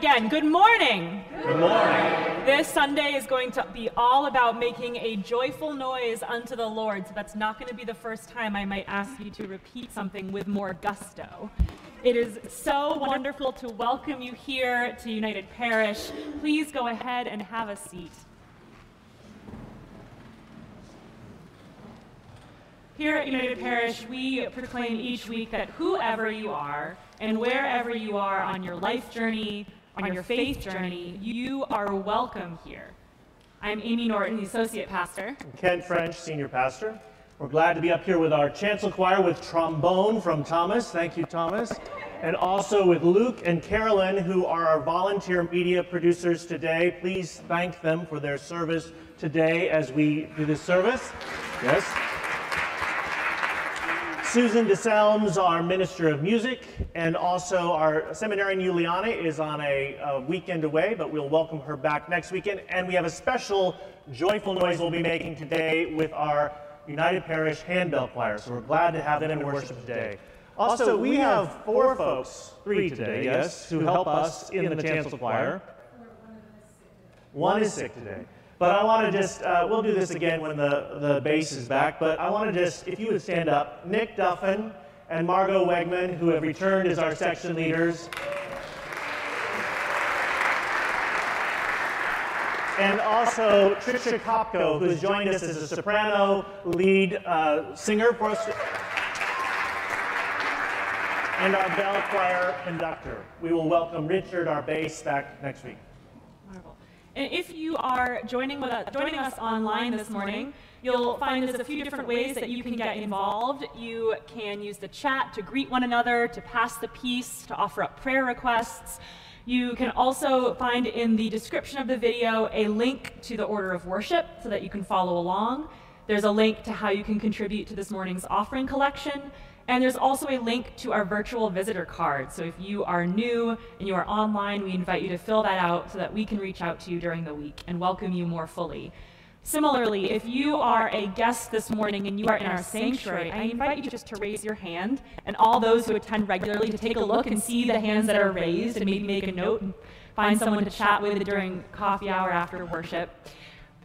again. Good morning. Good morning. This Sunday is going to be all about making a joyful noise unto the Lord. So that's not going to be the first time I might ask you to repeat something with more gusto. It is so wonderful to welcome you here to United Parish. Please go ahead and have a seat. Here at United Parish, we proclaim each week that whoever you are and wherever you are on your life journey, on your faith journey, you are welcome here. I'm Amy Norton, the Associate Pastor. Ken French, Senior Pastor. We're glad to be up here with our chancel choir with trombone from Thomas. Thank you, Thomas. And also with Luke and Carolyn, who are our volunteer media producers today. Please thank them for their service today as we do this service. Yes. Susan DeSelms, our Minister of Music, and also our seminarian Juliana is on a, a, weekend away, but we'll welcome her back next weekend. And we have a special joyful noise we'll be making today with our United Parish Handbell Choir. So we're glad to have them in worship today. Also, we have four folks, three today, yes, who help us in the chancel choir. One is sick today. But I want to just, uh, we'll do this again when the, the bass is back, but I want to just, if you would stand up, Nick Duffin and Margot Wegman, who have returned as our section leaders. And also Trisha Kopko, who has joined us as a soprano lead uh, singer for us. And our bell choir conductor. We will welcome Richard, our bass, back next week. And if you are joining, with us, joining us online this morning, you'll find there's a few different ways that you can get involved. You can use the chat to greet one another, to pass the peace, to offer up prayer requests. You can also find in the description of the video a link to the order of worship so that you can follow along. There's a link to how you can contribute to this morning's offering collection. And there's also a link to our virtual visitor card. So if you are new and you are online, we invite you to fill that out so that we can reach out to you during the week and welcome you more fully. Similarly, if you are a guest this morning and you are in our sanctuary, I invite you just to raise your hand, and all those who attend regularly to take a look and see the hands that are raised and maybe make a note and find someone to chat with during coffee hour after worship.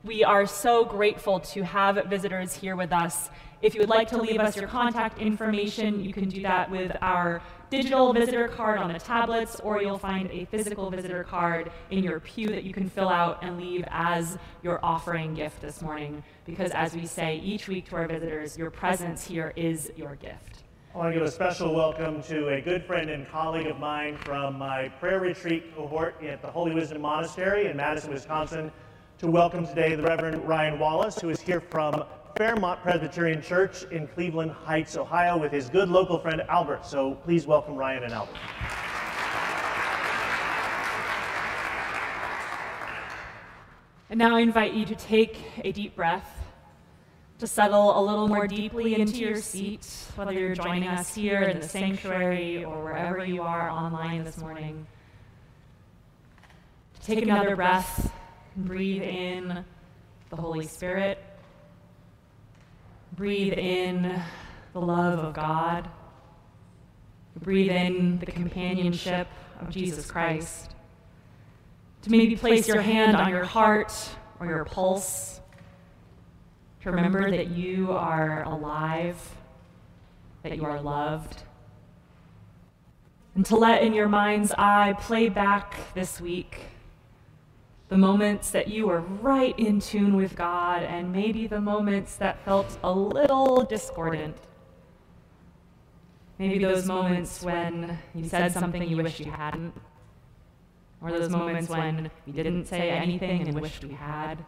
We are so grateful to have visitors here with us if you would like to leave us your contact information, you can do that with our digital visitor card on the tablets, or you'll find a physical visitor card in your pew that you can fill out and leave as your offering gift this morning. Because as we say each week to our visitors, your presence here is your gift. I want to give a special welcome to a good friend and colleague of mine from my prayer retreat cohort at the Holy Wisdom Monastery in Madison, Wisconsin, to welcome today the Reverend Ryan Wallace, who is here from Fairmount Presbyterian Church in Cleveland Heights, Ohio, with his good local friend Albert. So please welcome Ryan and Albert. And now I invite you to take a deep breath, to settle a little more deeply into your seat, whether you're joining us here in the sanctuary or wherever you are online this morning. Take another breath and breathe in the Holy Spirit. Breathe in the love of God. Breathe in the companionship of Jesus Christ. To maybe place your hand on your heart or your pulse. To remember that you are alive, that you are loved. And to let in your mind's eye play back this week the moments that you were right in tune with God, and maybe the moments that felt a little discordant. Maybe those moments when you said something you wished you hadn't, or those moments when you didn't say anything and wished we had.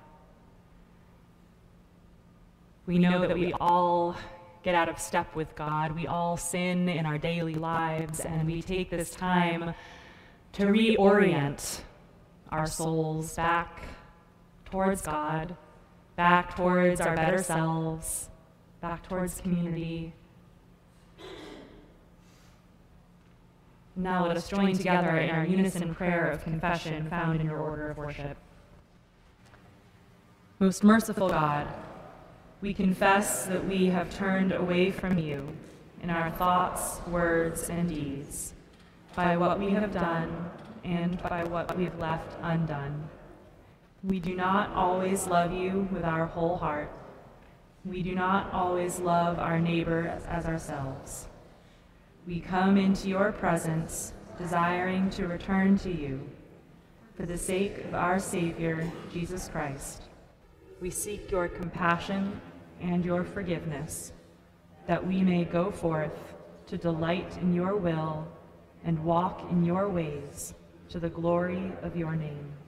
We know that we all get out of step with God. We all sin in our daily lives, and we take this time to reorient our souls back towards God, back towards our better selves, back towards community. Now let us join together in our unison prayer of confession found in your order of worship. Most merciful God, we confess that we have turned away from you in our thoughts, words, and deeds, by what we have done and by what we've left undone. We do not always love you with our whole heart. We do not always love our neighbor as, as ourselves. We come into your presence desiring to return to you for the sake of our Savior, Jesus Christ. We seek your compassion and your forgiveness, that we may go forth to delight in your will and walk in your ways to the glory of your name.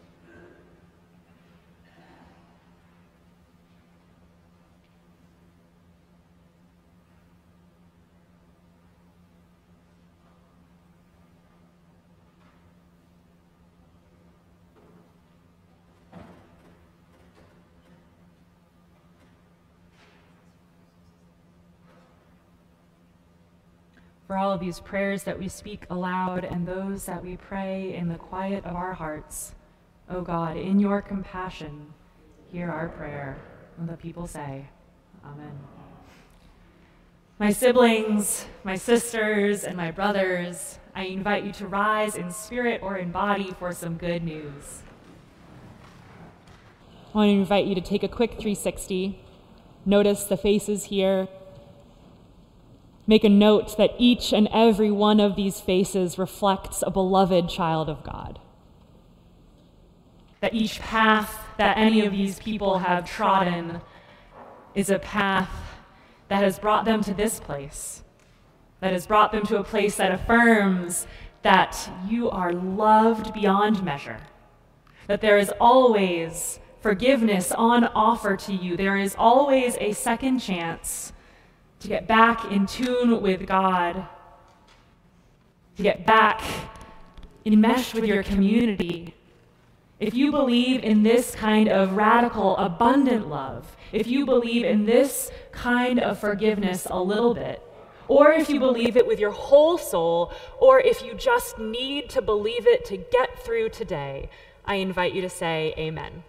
For all of these prayers that we speak aloud and those that we pray in the quiet of our hearts. O oh God, in your compassion, hear our prayer. And the people say, Amen. My siblings, my sisters, and my brothers, I invite you to rise in spirit or in body for some good news. I want to invite you to take a quick 360. Notice the faces here, make a note that each and every one of these faces reflects a beloved child of God. That each path that any of these people have trodden is a path that has brought them to this place, that has brought them to a place that affirms that you are loved beyond measure, that there is always forgiveness on offer to you, there is always a second chance to get back in tune with God, to get back enmeshed with your community. If you believe in this kind of radical, abundant love, if you believe in this kind of forgiveness a little bit, or if you believe it with your whole soul, or if you just need to believe it to get through today, I invite you to say amen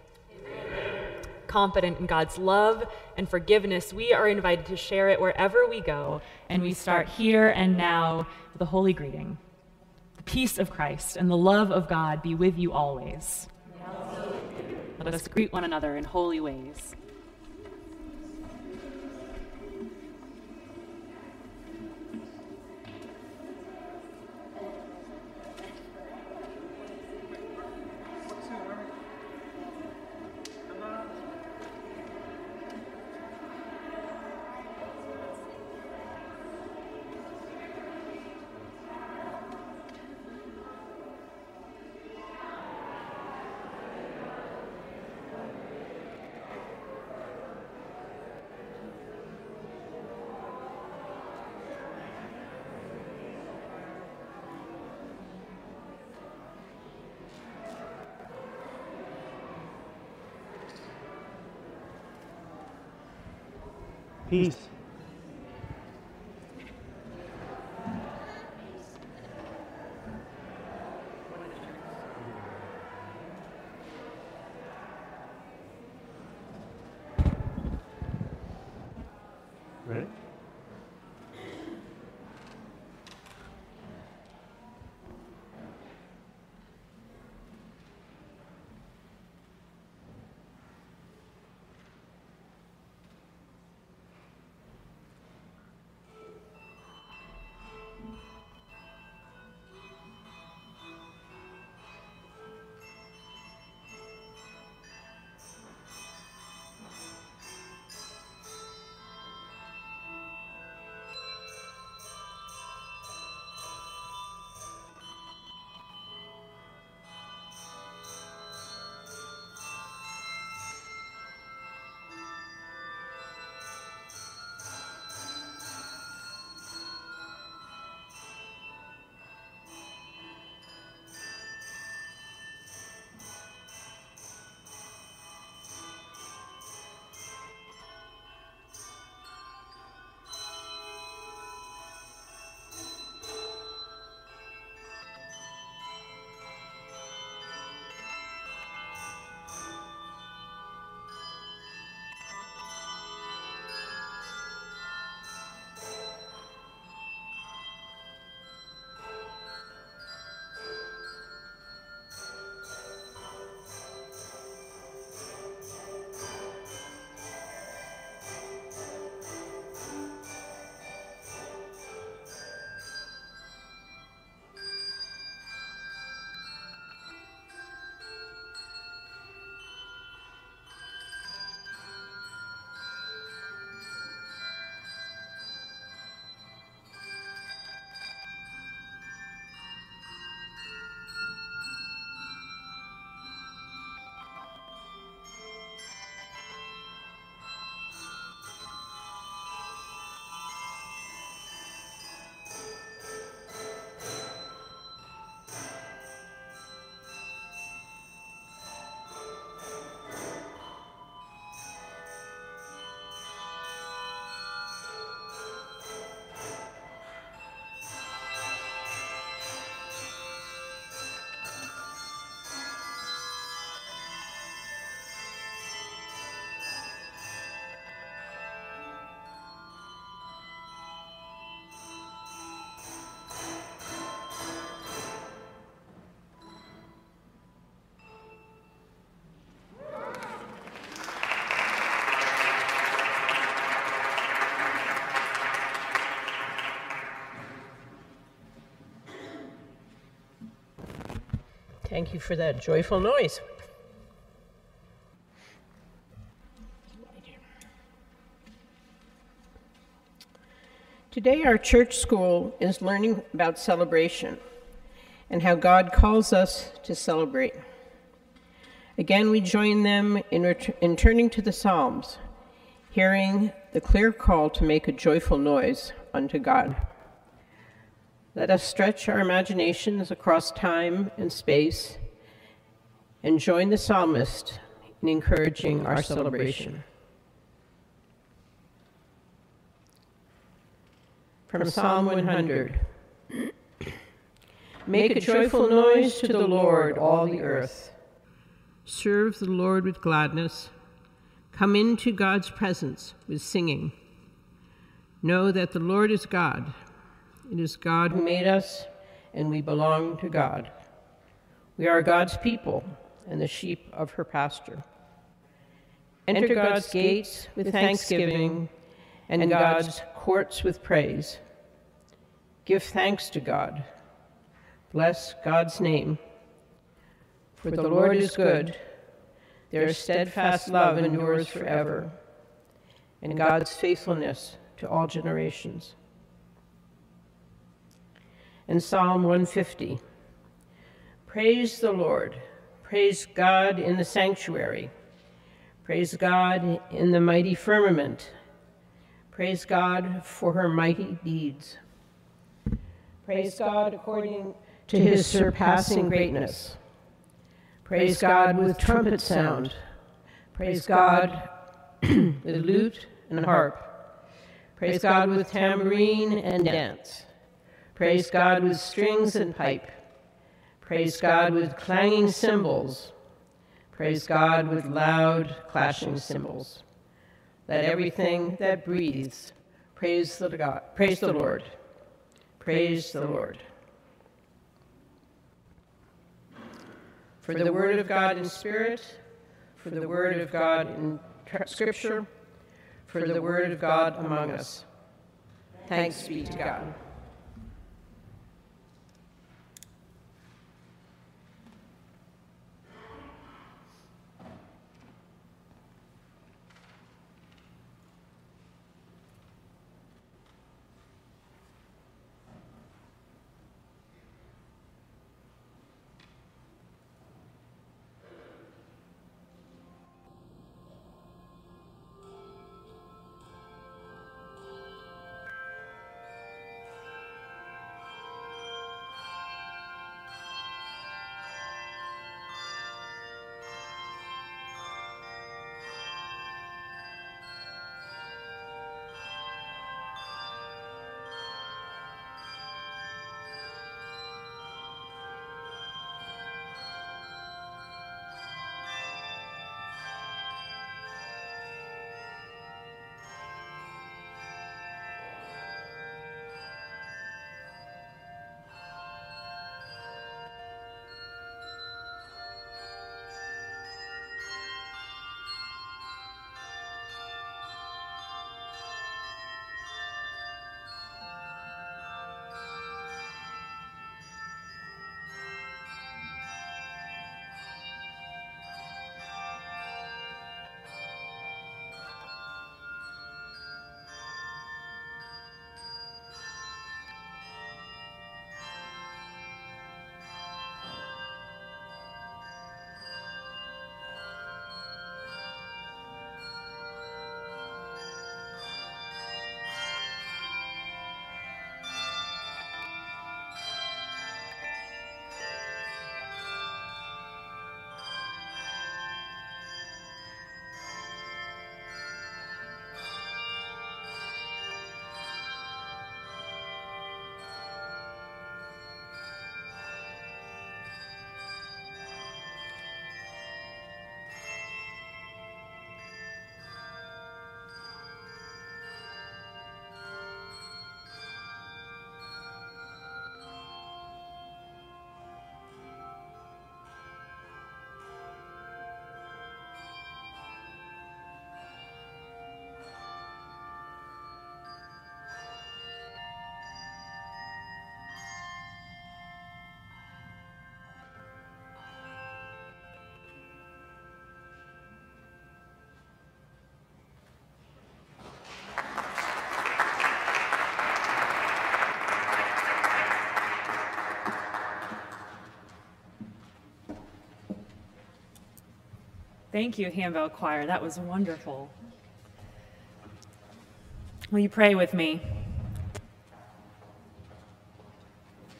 confident in God's love and forgiveness, we are invited to share it wherever we go. And we start here and now with the holy greeting. The peace of Christ and the love of God be with you always. Let us greet one another in holy ways. Peace. Thank you for that joyful noise. Today, our church school is learning about celebration and how God calls us to celebrate. Again, we join them in, ret- in turning to the Psalms, hearing the clear call to make a joyful noise unto God. Let us stretch our imaginations across time and space and join the psalmist in encouraging our celebration. From Psalm 100 Make a joyful noise to the Lord, all the earth. Serve the Lord with gladness. Come into God's presence with singing. Know that the Lord is God. It is God who made us, and we belong to God. We are God's people and the sheep of her pasture. Enter God's gates with thanksgiving and God's courts with praise. Give thanks to God. Bless God's name. For the Lord is good. Their steadfast love endures forever, and God's faithfulness to all generations. And Psalm 150 Praise the Lord. Praise God in the sanctuary. Praise God in the mighty firmament. Praise God for her mighty deeds. Praise God according to his surpassing greatness. Praise God with trumpet sound. Praise God with lute and harp. Praise God with tambourine and dance. Praise God with strings and pipe. Praise God with clanging cymbals. Praise God with loud clashing cymbals. Let everything that breathes praise the God, praise the Lord. Praise the Lord. For the word of God in spirit, for the word of God in scripture, for the word of God among us. Thanks be to God. Thank you, Handbell Choir. That was wonderful. Will you pray with me?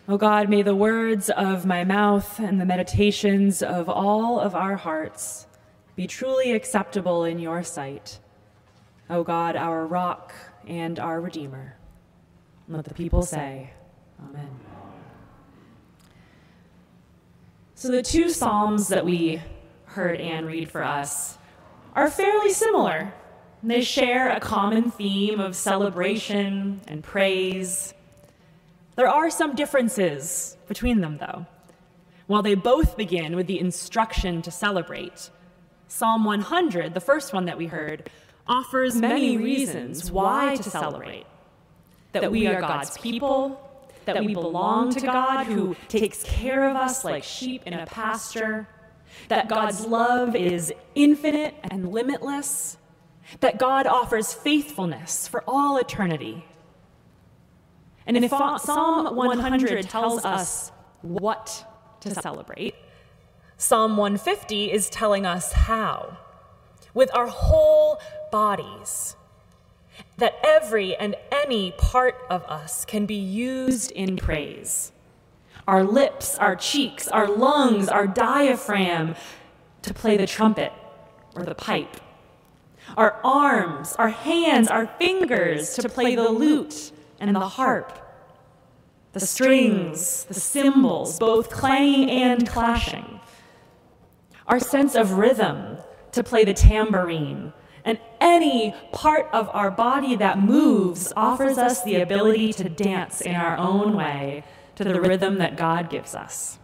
O oh God, may the words of my mouth and the meditations of all of our hearts be truly acceptable in your sight. O oh God, our rock and our redeemer. Let the people say, Amen. So, the two Psalms that we heard Anne read for us are fairly similar. They share a common theme of celebration and praise. There are some differences between them, though. While they both begin with the instruction to celebrate, Psalm 100, the first one that we heard, offers many reasons why to celebrate. That we are God's people, that we belong to God who takes care of us like sheep in a pasture, that God's love is infinite and limitless, that God offers faithfulness for all eternity. And if Psalm 100 tells us what to celebrate, Psalm 150 is telling us how. With our whole bodies, that every and any part of us can be used in praise our lips, our cheeks, our lungs, our diaphragm to play the trumpet or the pipe, our arms, our hands, our fingers to play the lute and the harp, the strings, the cymbals, both clanging and clashing, our sense of rhythm to play the tambourine. And any part of our body that moves offers us the ability to dance in our own way to the rhythm that God gives us.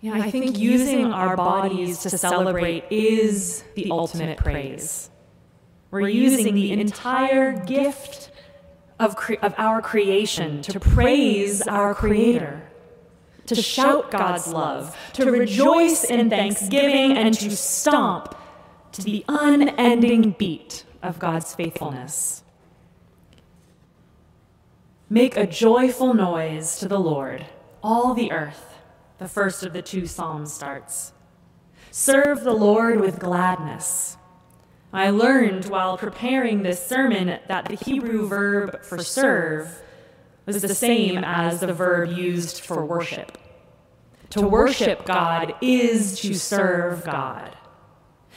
Yeah, I think using our bodies to celebrate is the ultimate praise. We're using the entire gift of, cre- of our creation to praise our Creator, to shout God's love, to rejoice in thanksgiving, and to stomp to the unending beat of God's faithfulness. Make a joyful noise to the Lord, all the earth. The first of the two Psalms starts. Serve the Lord with gladness. I learned while preparing this sermon that the Hebrew verb for serve was the same as the verb used for worship. To worship God is to serve God.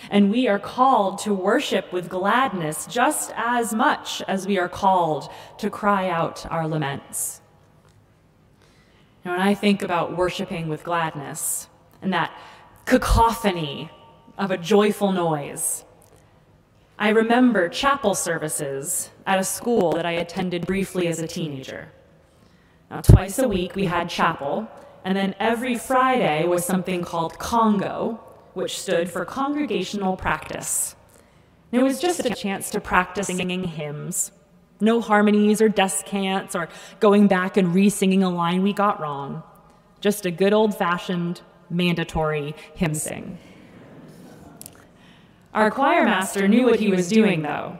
And we are called to worship with gladness just as much as we are called to cry out our laments. Now, when I think about worshiping with gladness and that cacophony of a joyful noise, I remember chapel services at a school that I attended briefly as a teenager. Now, twice a week we had chapel, and then every Friday was something called Congo, which stood for Congregational Practice. it was just a chance to practice singing hymns. No harmonies or descants or going back and re singing a line we got wrong. Just a good old fashioned, mandatory hymn sing. Our choir master knew what he was doing, though.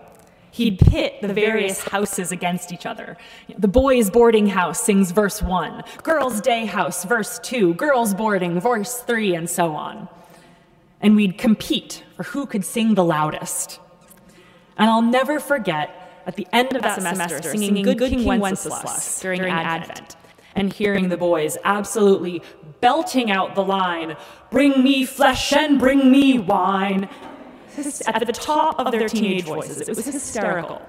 He'd pit the various houses against each other. The boys' boarding house sings verse 1, girls' day house, verse 2, girls' boarding, verse 3, and so on and we'd compete for who could sing the loudest. And I'll never forget at the end of that, that semester, semester singing Good King, King Wenceslas during, during Advent, Advent and hearing the boys absolutely belting out the line, Bring me flesh and bring me wine, at the top of their teenage voices. It was hysterical.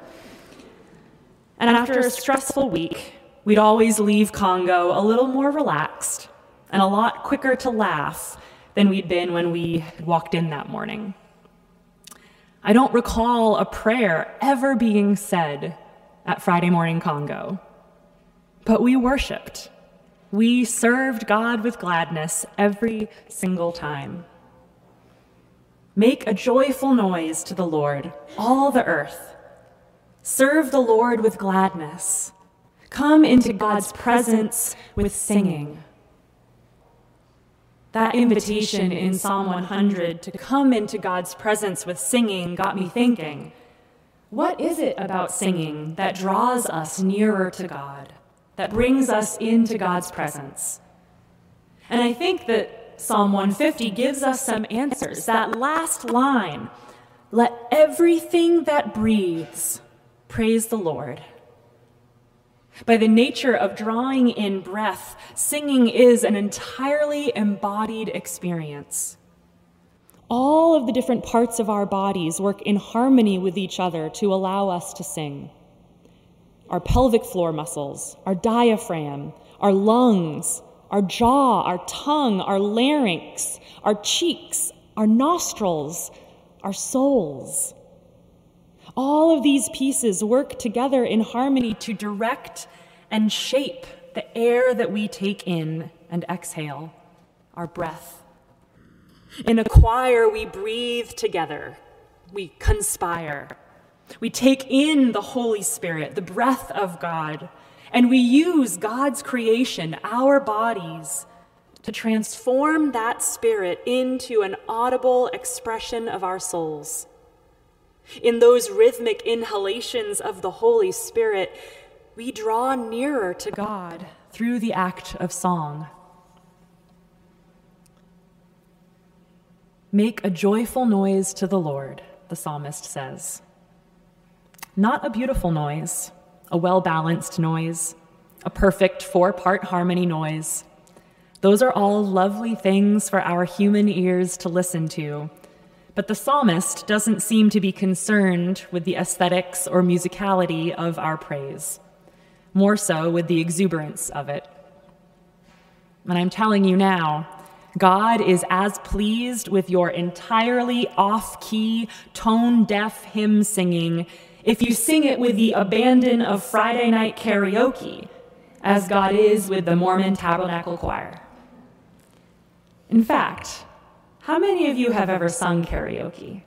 And after a stressful week, we'd always leave Congo a little more relaxed and a lot quicker to laugh than we'd been when we walked in that morning. I don't recall a prayer ever being said at Friday Morning Congo, but we worshiped. We served God with gladness every single time. Make a joyful noise to the Lord, all the earth. Serve the Lord with gladness. Come into God's presence with singing. That invitation in Psalm 100 to come into God's presence with singing got me thinking what is it about singing that draws us nearer to God, that brings us into God's presence? And I think that Psalm 150 gives us some answers. That last line, let everything that breathes praise the Lord. By the nature of drawing in breath, singing is an entirely embodied experience. All of the different parts of our bodies work in harmony with each other to allow us to sing. Our pelvic floor muscles, our diaphragm, our lungs, our jaw, our tongue, our larynx, our cheeks, our nostrils, our souls. All of these pieces work together in harmony to direct and shape the air that we take in and exhale, our breath. In a choir, we breathe together, we conspire. We take in the Holy Spirit, the breath of God, and we use God's creation, our bodies, to transform that spirit into an audible expression of our souls. In those rhythmic inhalations of the Holy Spirit, we draw nearer to God through the act of song. Make a joyful noise to the Lord, the psalmist says. Not a beautiful noise, a well balanced noise, a perfect four part harmony noise. Those are all lovely things for our human ears to listen to but the psalmist doesn't seem to be concerned with the aesthetics or musicality of our praise, more so with the exuberance of it. And I'm telling you now, God is as pleased with your entirely off key, tone deaf hymn singing if you sing it with the abandon of Friday night karaoke as God is with the Mormon Tabernacle Choir. In fact, how many of you have ever sung karaoke?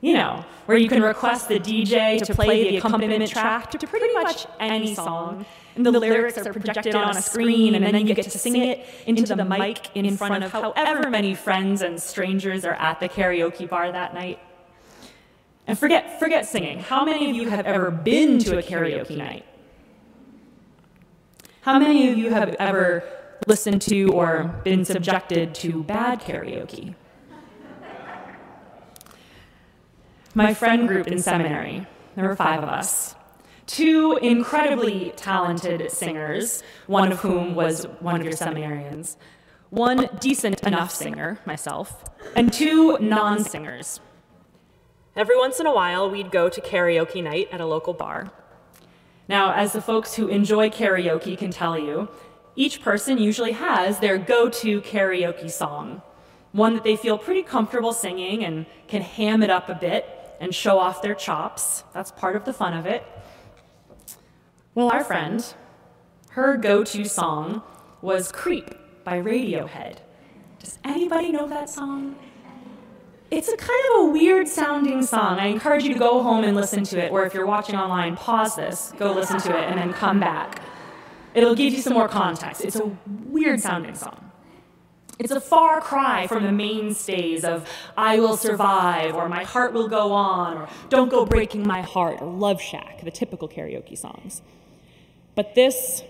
You know, where you can request the DJ to play the accompaniment track to pretty much any song, and the lyrics are projected on a screen, and then you get to sing it into the mic in front of however many friends and strangers are at the karaoke bar that night. And forget, forget singing. How many of you have ever been to a karaoke night? How many of you have ever listened to or been subjected to bad karaoke. My friend group in seminary, there were five of us. Two incredibly talented singers, one of whom was one of your seminarians, one decent enough singer, myself, and two non singers. Every once in a while, we'd go to karaoke night at a local bar. Now, as the folks who enjoy karaoke can tell you, each person usually has their go to karaoke song, one that they feel pretty comfortable singing and can ham it up a bit and show off their chops. That's part of the fun of it. Well, our friend, her go to song was Creep by Radiohead. Does anybody know that song? It's a kind of a weird sounding song. I encourage you to go home and listen to it, or if you're watching online, pause this, go listen to it, and then come back. It'll give you some more context. It's a weird sounding song. It's a far cry from the mainstays of I Will Survive or My Heart Will Go On or Don't Go Breaking My Heart or Love Shack, the typical karaoke songs. But this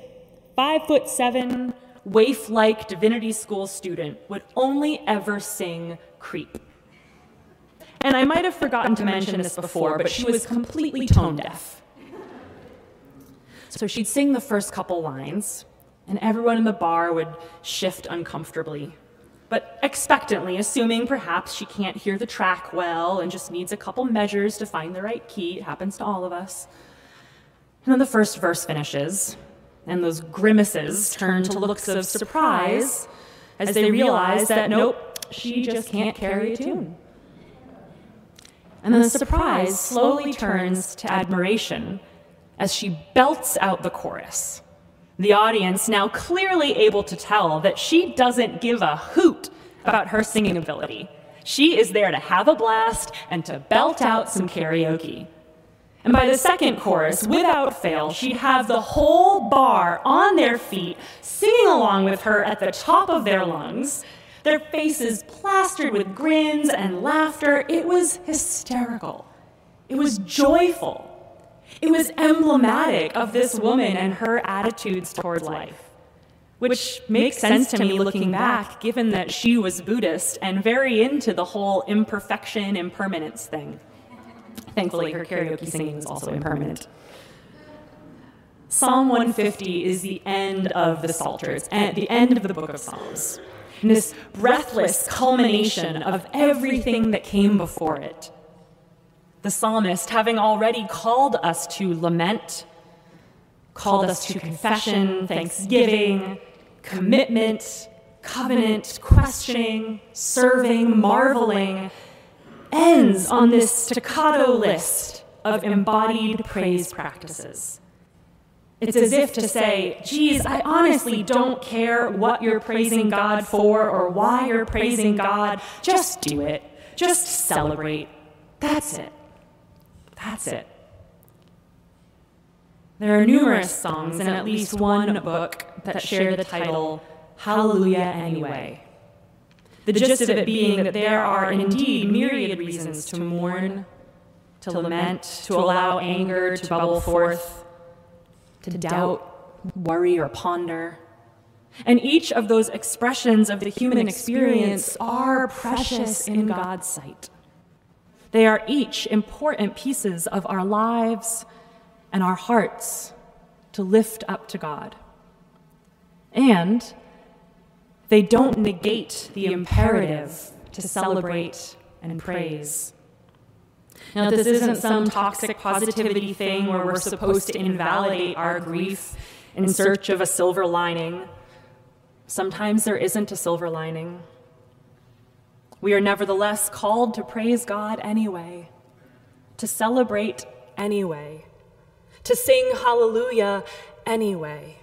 five foot seven, waif like divinity school student would only ever sing Creep. And I might have forgotten to mention this before, but she was completely tone deaf. So she'd sing the first couple lines, and everyone in the bar would shift uncomfortably, but expectantly, assuming perhaps she can't hear the track well and just needs a couple measures to find the right key. It happens to all of us. And then the first verse finishes, and those grimaces turn to looks of surprise as they realize that nope, she just can't carry a tune. And then the surprise slowly turns to admiration as she belts out the chorus. The audience now clearly able to tell that she doesn't give a hoot about her singing ability. She is there to have a blast and to belt out some karaoke. And by the second chorus, without fail, she'd have the whole bar on their feet, singing along with her at the top of their lungs, their faces plastered with grins and laughter. It was hysterical. It was joyful. It was emblematic of this woman and her attitudes towards life, which makes sense to me looking back, given that she was Buddhist and very into the whole imperfection, impermanence thing. Thankfully, her karaoke singing is also impermanent. Psalm 150 is the end of the Psalters, and the end of the book of Psalms. And this breathless culmination of everything that came before it. The psalmist, having already called us to lament, called us to confession, thanksgiving, commitment, covenant, questioning, serving, marveling, ends on this staccato list of embodied praise practices. It's as if to say, geez, I honestly don't care what you're praising God for or why you're praising God. Just do it. Just celebrate. That's it. That's it. There are numerous songs in at least one book that share the title Hallelujah Anyway. The gist of it being that there are indeed myriad reasons to mourn, to lament, to allow anger to bubble forth, to doubt, worry, or ponder. And each of those expressions of the human experience are precious in God's sight. They are each important pieces of our lives and our hearts to lift up to God. And they don't negate the imperative to celebrate and praise. Now, this isn't some toxic positivity thing where we're supposed to invalidate our grief in search of a silver lining. Sometimes there isn't a silver lining. We are nevertheless called to praise God anyway, to celebrate anyway, to sing hallelujah anyway.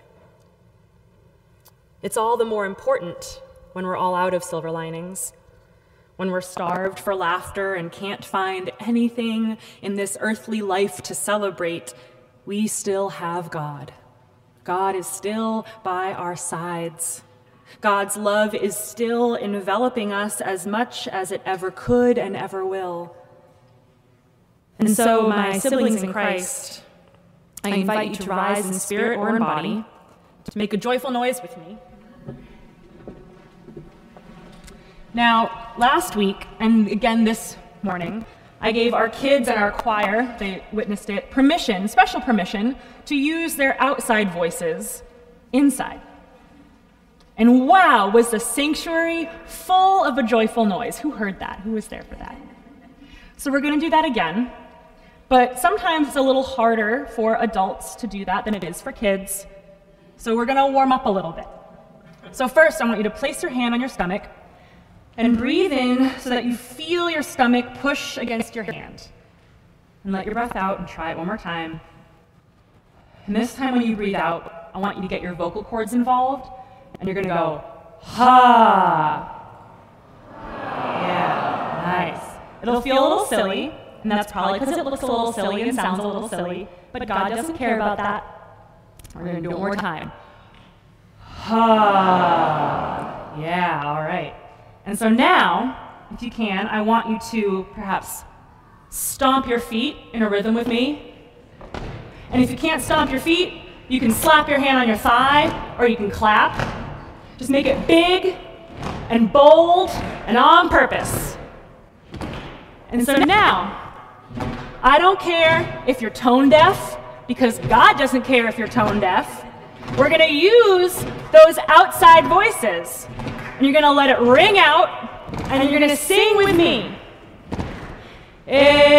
It's all the more important when we're all out of silver linings, when we're starved for laughter and can't find anything in this earthly life to celebrate. We still have God. God is still by our sides. God's love is still enveloping us as much as it ever could and ever will. And so, my siblings in Christ, I invite you to rise in spirit or in body, to make a joyful noise with me. Now, last week, and again this morning, I gave our kids and our choir, they witnessed it, permission, special permission, to use their outside voices inside. And wow, was the sanctuary full of a joyful noise. Who heard that? Who was there for that? So we're going to do that again. But sometimes it's a little harder for adults to do that than it is for kids. So we're going to warm up a little bit. So, first, I want you to place your hand on your stomach and breathe in so that you feel your stomach push against your hand. And let your breath out and try it one more time. And this time, when you breathe out, I want you to get your vocal cords involved, and you're going to go, ha. Yeah, nice. It'll feel a little silly, and that's probably because it looks a little silly and sounds a little silly, but God doesn't care about that. We're going to do it one more time. Ha. Yeah, all right. And so now, if you can, I want you to perhaps stomp your feet in a rhythm with me. And if you can't stomp your feet, you can slap your hand on your thigh or you can clap. Just make it big and bold and on purpose. And so now, I don't care if you're tone deaf, because God doesn't care if you're tone deaf. We're going to use those outside voices. And you're going to let it ring out, and you're going to sing with me. Amen.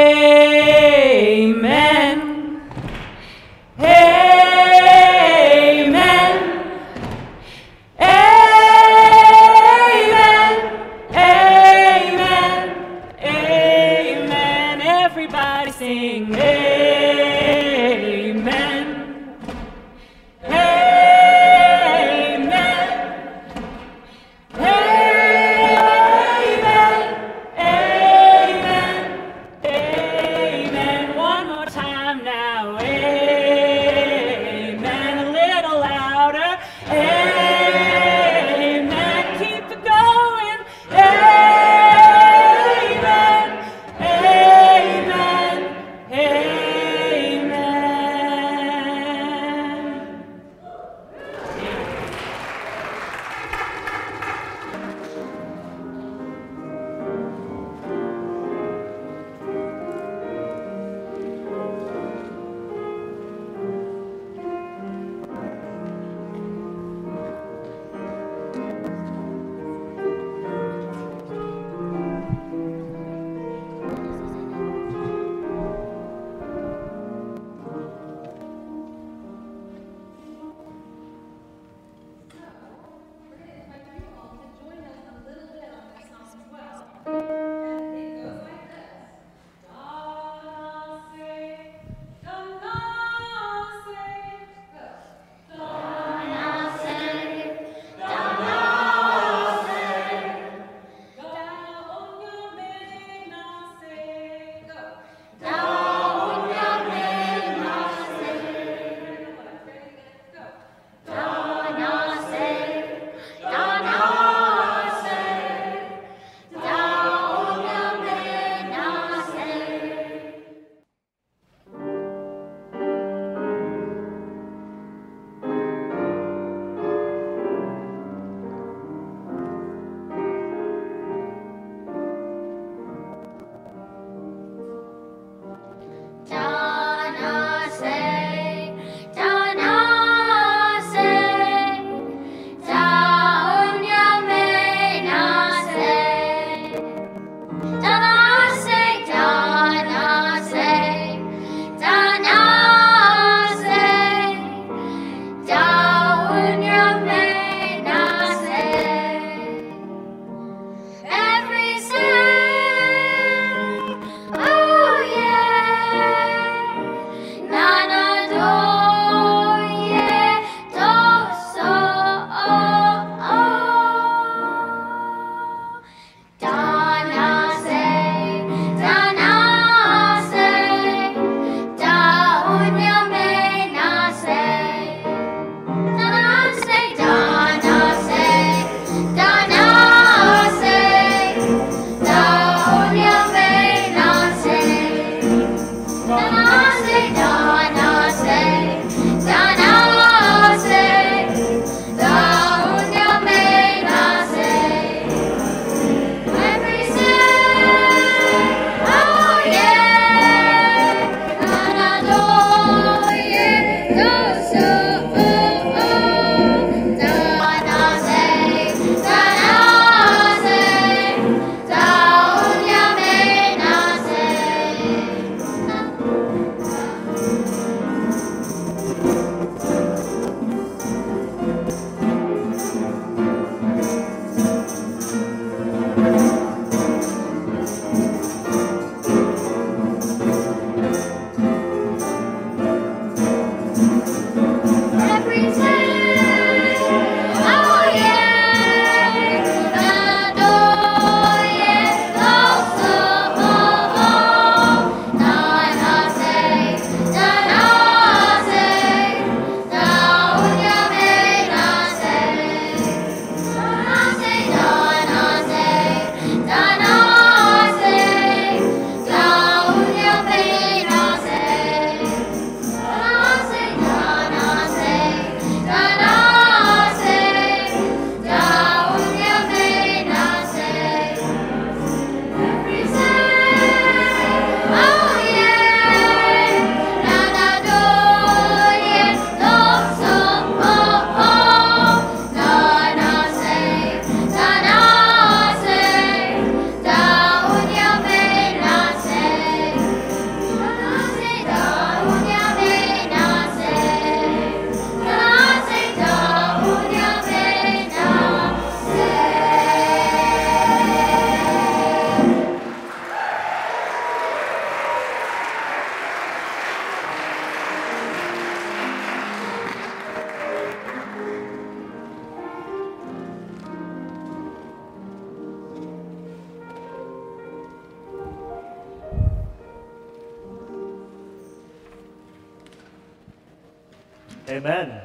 Amen.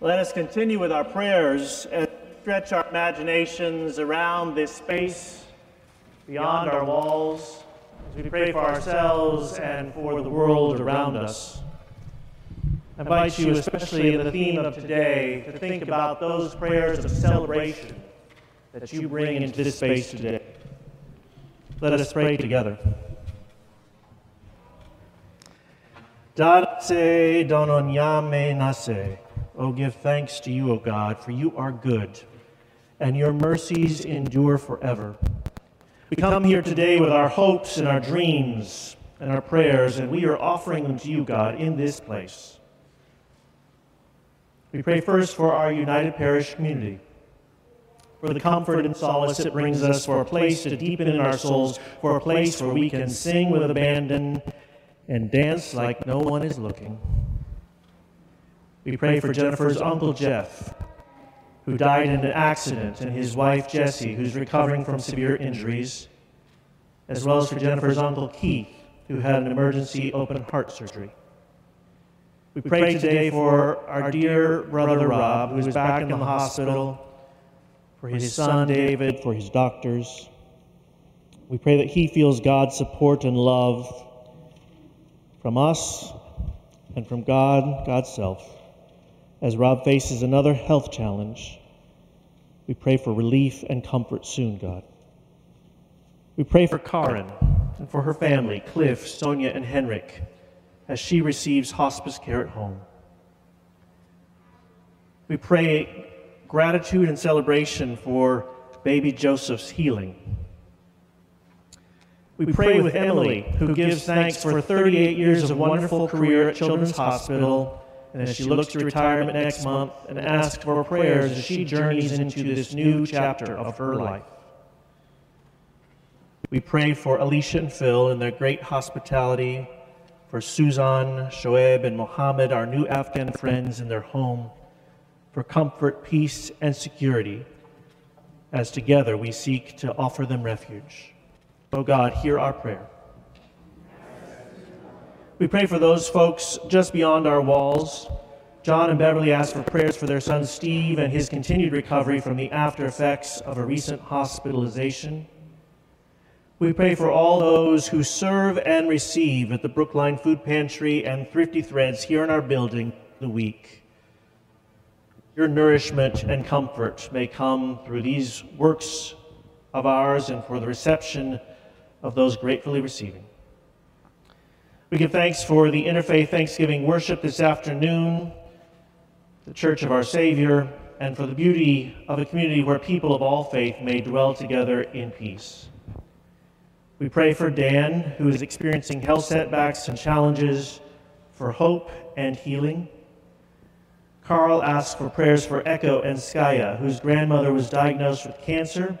Let us continue with our prayers and stretch our imaginations around this space, beyond our walls, as we pray for ourselves and for the world around us. I invite you, especially in the theme of today, to think about those prayers of celebration that you bring into this space today. Let us pray together. Dononyame nase. Oh, give thanks to you, O God, for you are good, and your mercies endure forever. We come here today with our hopes and our dreams and our prayers, and we are offering them to you, God, in this place. We pray first for our United Parish community, for the comfort and solace it brings us, for a place to deepen in our souls, for a place where we can sing with abandon and dance like no one is looking. We pray for Jennifer's Uncle Jeff, who died in an accident, and his wife Jessie, who's recovering from severe injuries, as well as for Jennifer's Uncle Keith, who had an emergency open heart surgery. We pray today for our dear brother Rob, who is back in the hospital, for his son David, for his doctors. We pray that he feels God's support and love from us and from God, God's self as Rob faces another health challenge. We pray for relief and comfort soon, God. We pray for Karen and for her family, Cliff, Sonia, and Henrik, as she receives hospice care at home. We pray gratitude and celebration for baby Joseph's healing. We pray with Emily, who gives thanks for 38 years of wonderful career at Children's Hospital and as she looks to retirement next month and asks for prayers as she journeys into this new chapter of her life. We pray for Alicia and Phil and their great hospitality, for Suzan, Shoaib, and Mohammed, our new Afghan friends in their home, for comfort, peace, and security, as together we seek to offer them refuge. O oh God, hear our prayer. We pray for those folks just beyond our walls. John and Beverly ask for prayers for their son Steve and his continued recovery from the after effects of a recent hospitalization. We pray for all those who serve and receive at the Brookline Food Pantry and Thrifty Threads here in our building the week. Your nourishment and comfort may come through these works of ours and for the reception of those gratefully receiving. We give thanks for the Interfaith Thanksgiving worship this afternoon, the Church of our Savior, and for the beauty of a community where people of all faith may dwell together in peace. We pray for Dan, who is experiencing health setbacks and challenges, for hope and healing. Carl asks for prayers for Echo and Skaya, whose grandmother was diagnosed with cancer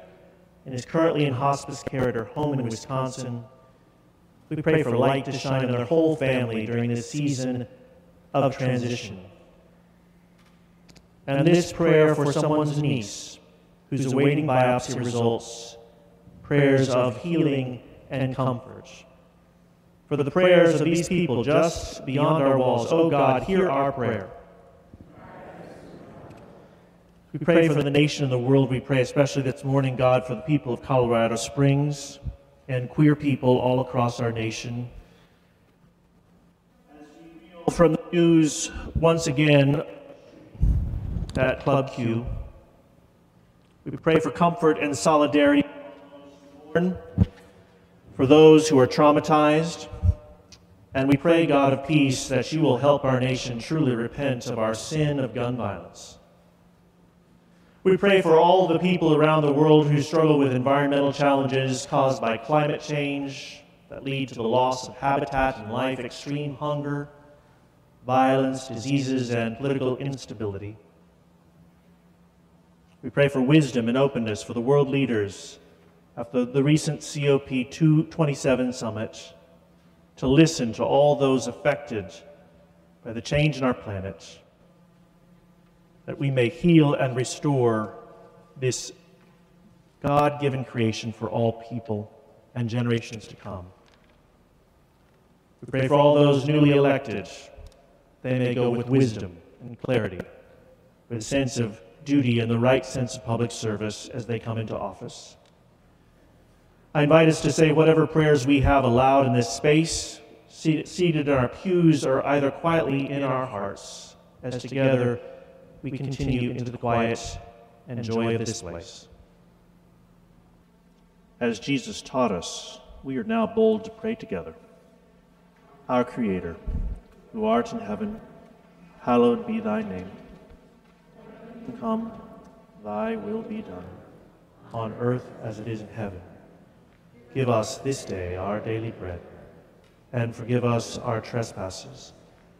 and is currently in hospice care at her home in Wisconsin. We pray for light to shine on their whole family during this season of transition. And this prayer for someone's niece who's awaiting biopsy results, prayers of healing and comfort. For the prayers of these people just beyond our walls, oh God, hear our prayer. We pray for the nation and the world. We pray especially this morning, God, for the people of Colorado Springs and queer people all across our nation. From the news, once again, at Club Q, we pray for comfort and solidarity for those who are traumatized. And we pray, God of peace, that you will help our nation truly repent of our sin of gun violence. We pray for all the people around the world who struggle with environmental challenges caused by climate change that lead to the loss of habitat and life, extreme hunger, violence, diseases, and political instability. We pray for wisdom and openness for the world leaders after the recent COP27 summit to listen to all those affected by the change in our planet that we may heal and restore this God given creation for all people and generations to come. We pray for all those newly elected they may go with wisdom and clarity, with a sense of duty and the right sense of public service as they come into office. I invite us to say whatever prayers we have aloud in this space, seated in our pews, or either quietly in our hearts, as together we continue into the quiet and joy of this place. As Jesus taught us, we are now bold to pray together. Our Creator, who art in heaven, hallowed be thy name. Come, thy will be done, on earth as it is in heaven. Give us this day our daily bread, and forgive us our trespasses,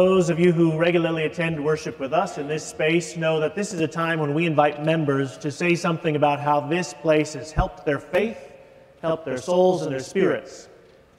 Those of you who regularly attend worship with us in this space know that this is a time when we invite members to say something about how this place has helped their faith, helped their souls and their spirits.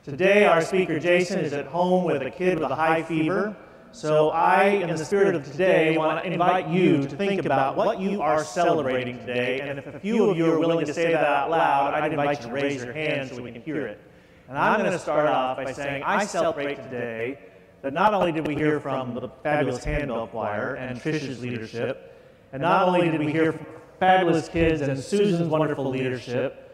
Today, our speaker Jason is at home with a kid with a high fever. So, I, in the spirit of today, want to invite you to think about what you are celebrating today. And if a few of you are willing to say that out loud, I'd invite you to raise your hand so we can hear it. And I'm going to start off by saying, I celebrate today that not only did we hear from the fabulous Handbell Choir and Trish's leadership, and not only did we hear from fabulous kids and Susan's wonderful leadership,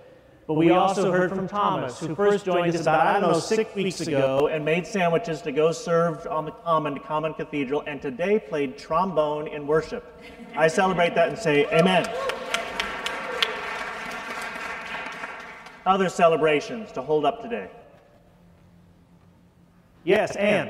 but we also heard from Thomas, who first joined us about, I don't know, six weeks ago and made sandwiches to go serve on the Common to Common Cathedral, and today played trombone in worship. I celebrate that and say, Amen. Other celebrations to hold up today. Yes, and.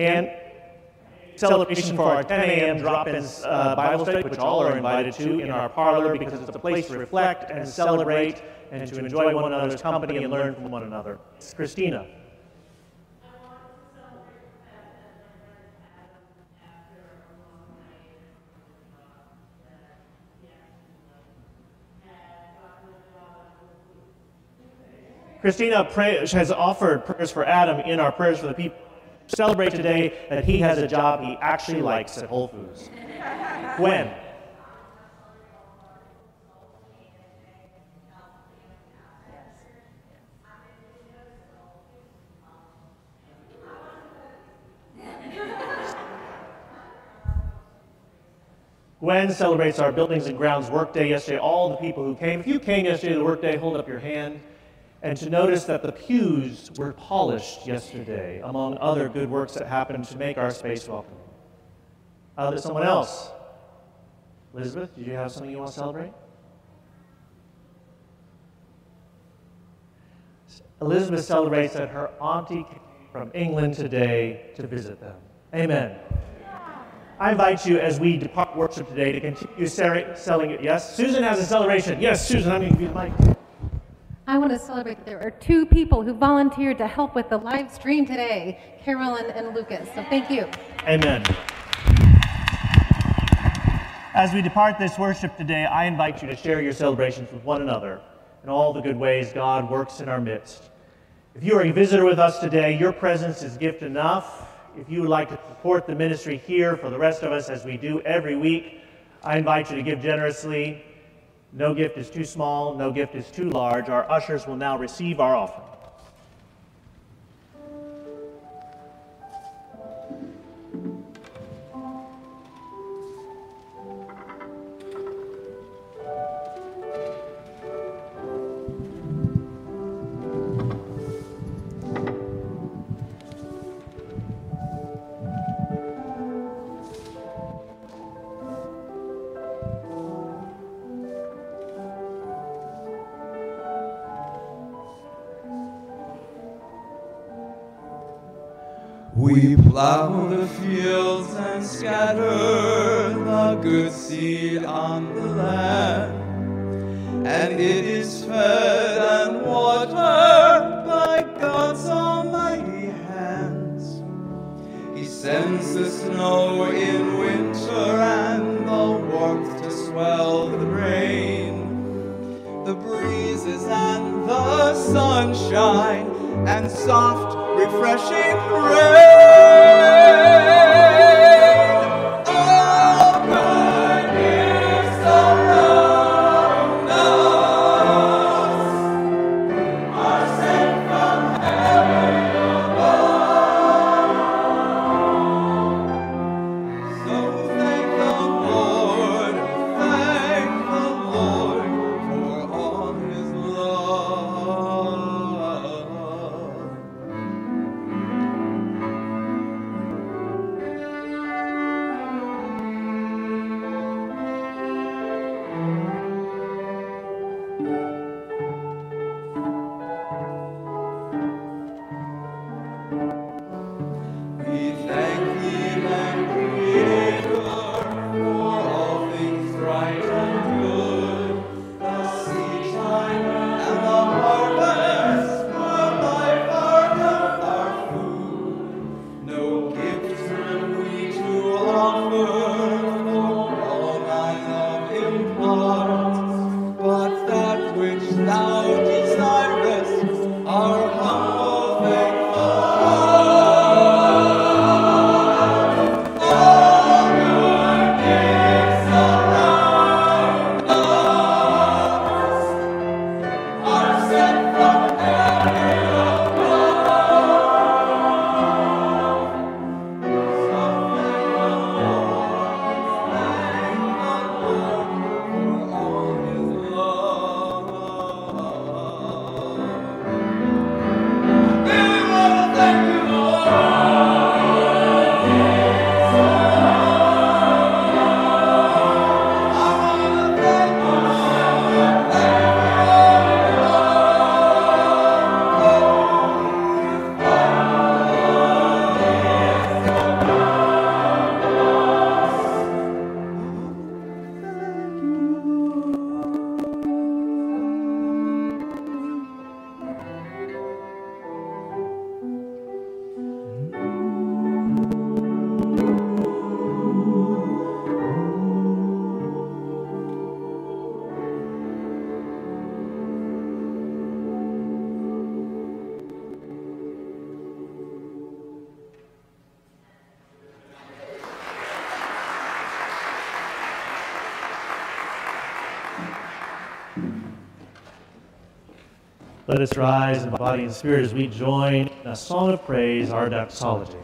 And celebration for our 10 a.m. drop-in uh, Bible study, which all are invited to in our parlor because it's a place to reflect and celebrate and to enjoy one another's company and learn from one another. It's Christina. Christina has offered prayers for Adam in our prayers for the people celebrate today that he has a job he actually likes at Whole Foods. When? Gwen celebrates our Buildings and Grounds Workday yesterday. All the people who came, if you came yesterday to the workday, hold up your hand and to notice that the pews were polished yesterday, among other good works that happened to make our space welcoming. Uh, there's someone else. Elizabeth, did you have something you want to celebrate? Elizabeth celebrates that her auntie came from England today to visit them. Amen. I invite you as we depart worship today to continue it. Yes? Susan has a celebration. Yes, Susan, I'm going to give you the mic. I want to celebrate that there are two people who volunteered to help with the live stream today, Carolyn and Lucas. So thank you. Amen. As we depart this worship today, I invite you to share your celebrations with one another and all the good ways God works in our midst. If you are a visitor with us today, your presence is gift enough. If you would like to support the ministry here for the rest of us as we do every week, I invite you to give generously. No gift is too small, no gift is too large. Our ushers will now receive our offering. Plow the fields and scatter the good seed on the land, and it is fed and watered by God's almighty hands. He sends the snow in winter and the warmth to swell the rain, the breezes and the sunshine and soft refreshing rain. Let us rise in body and spirit as we join in a song of praise, our doxology.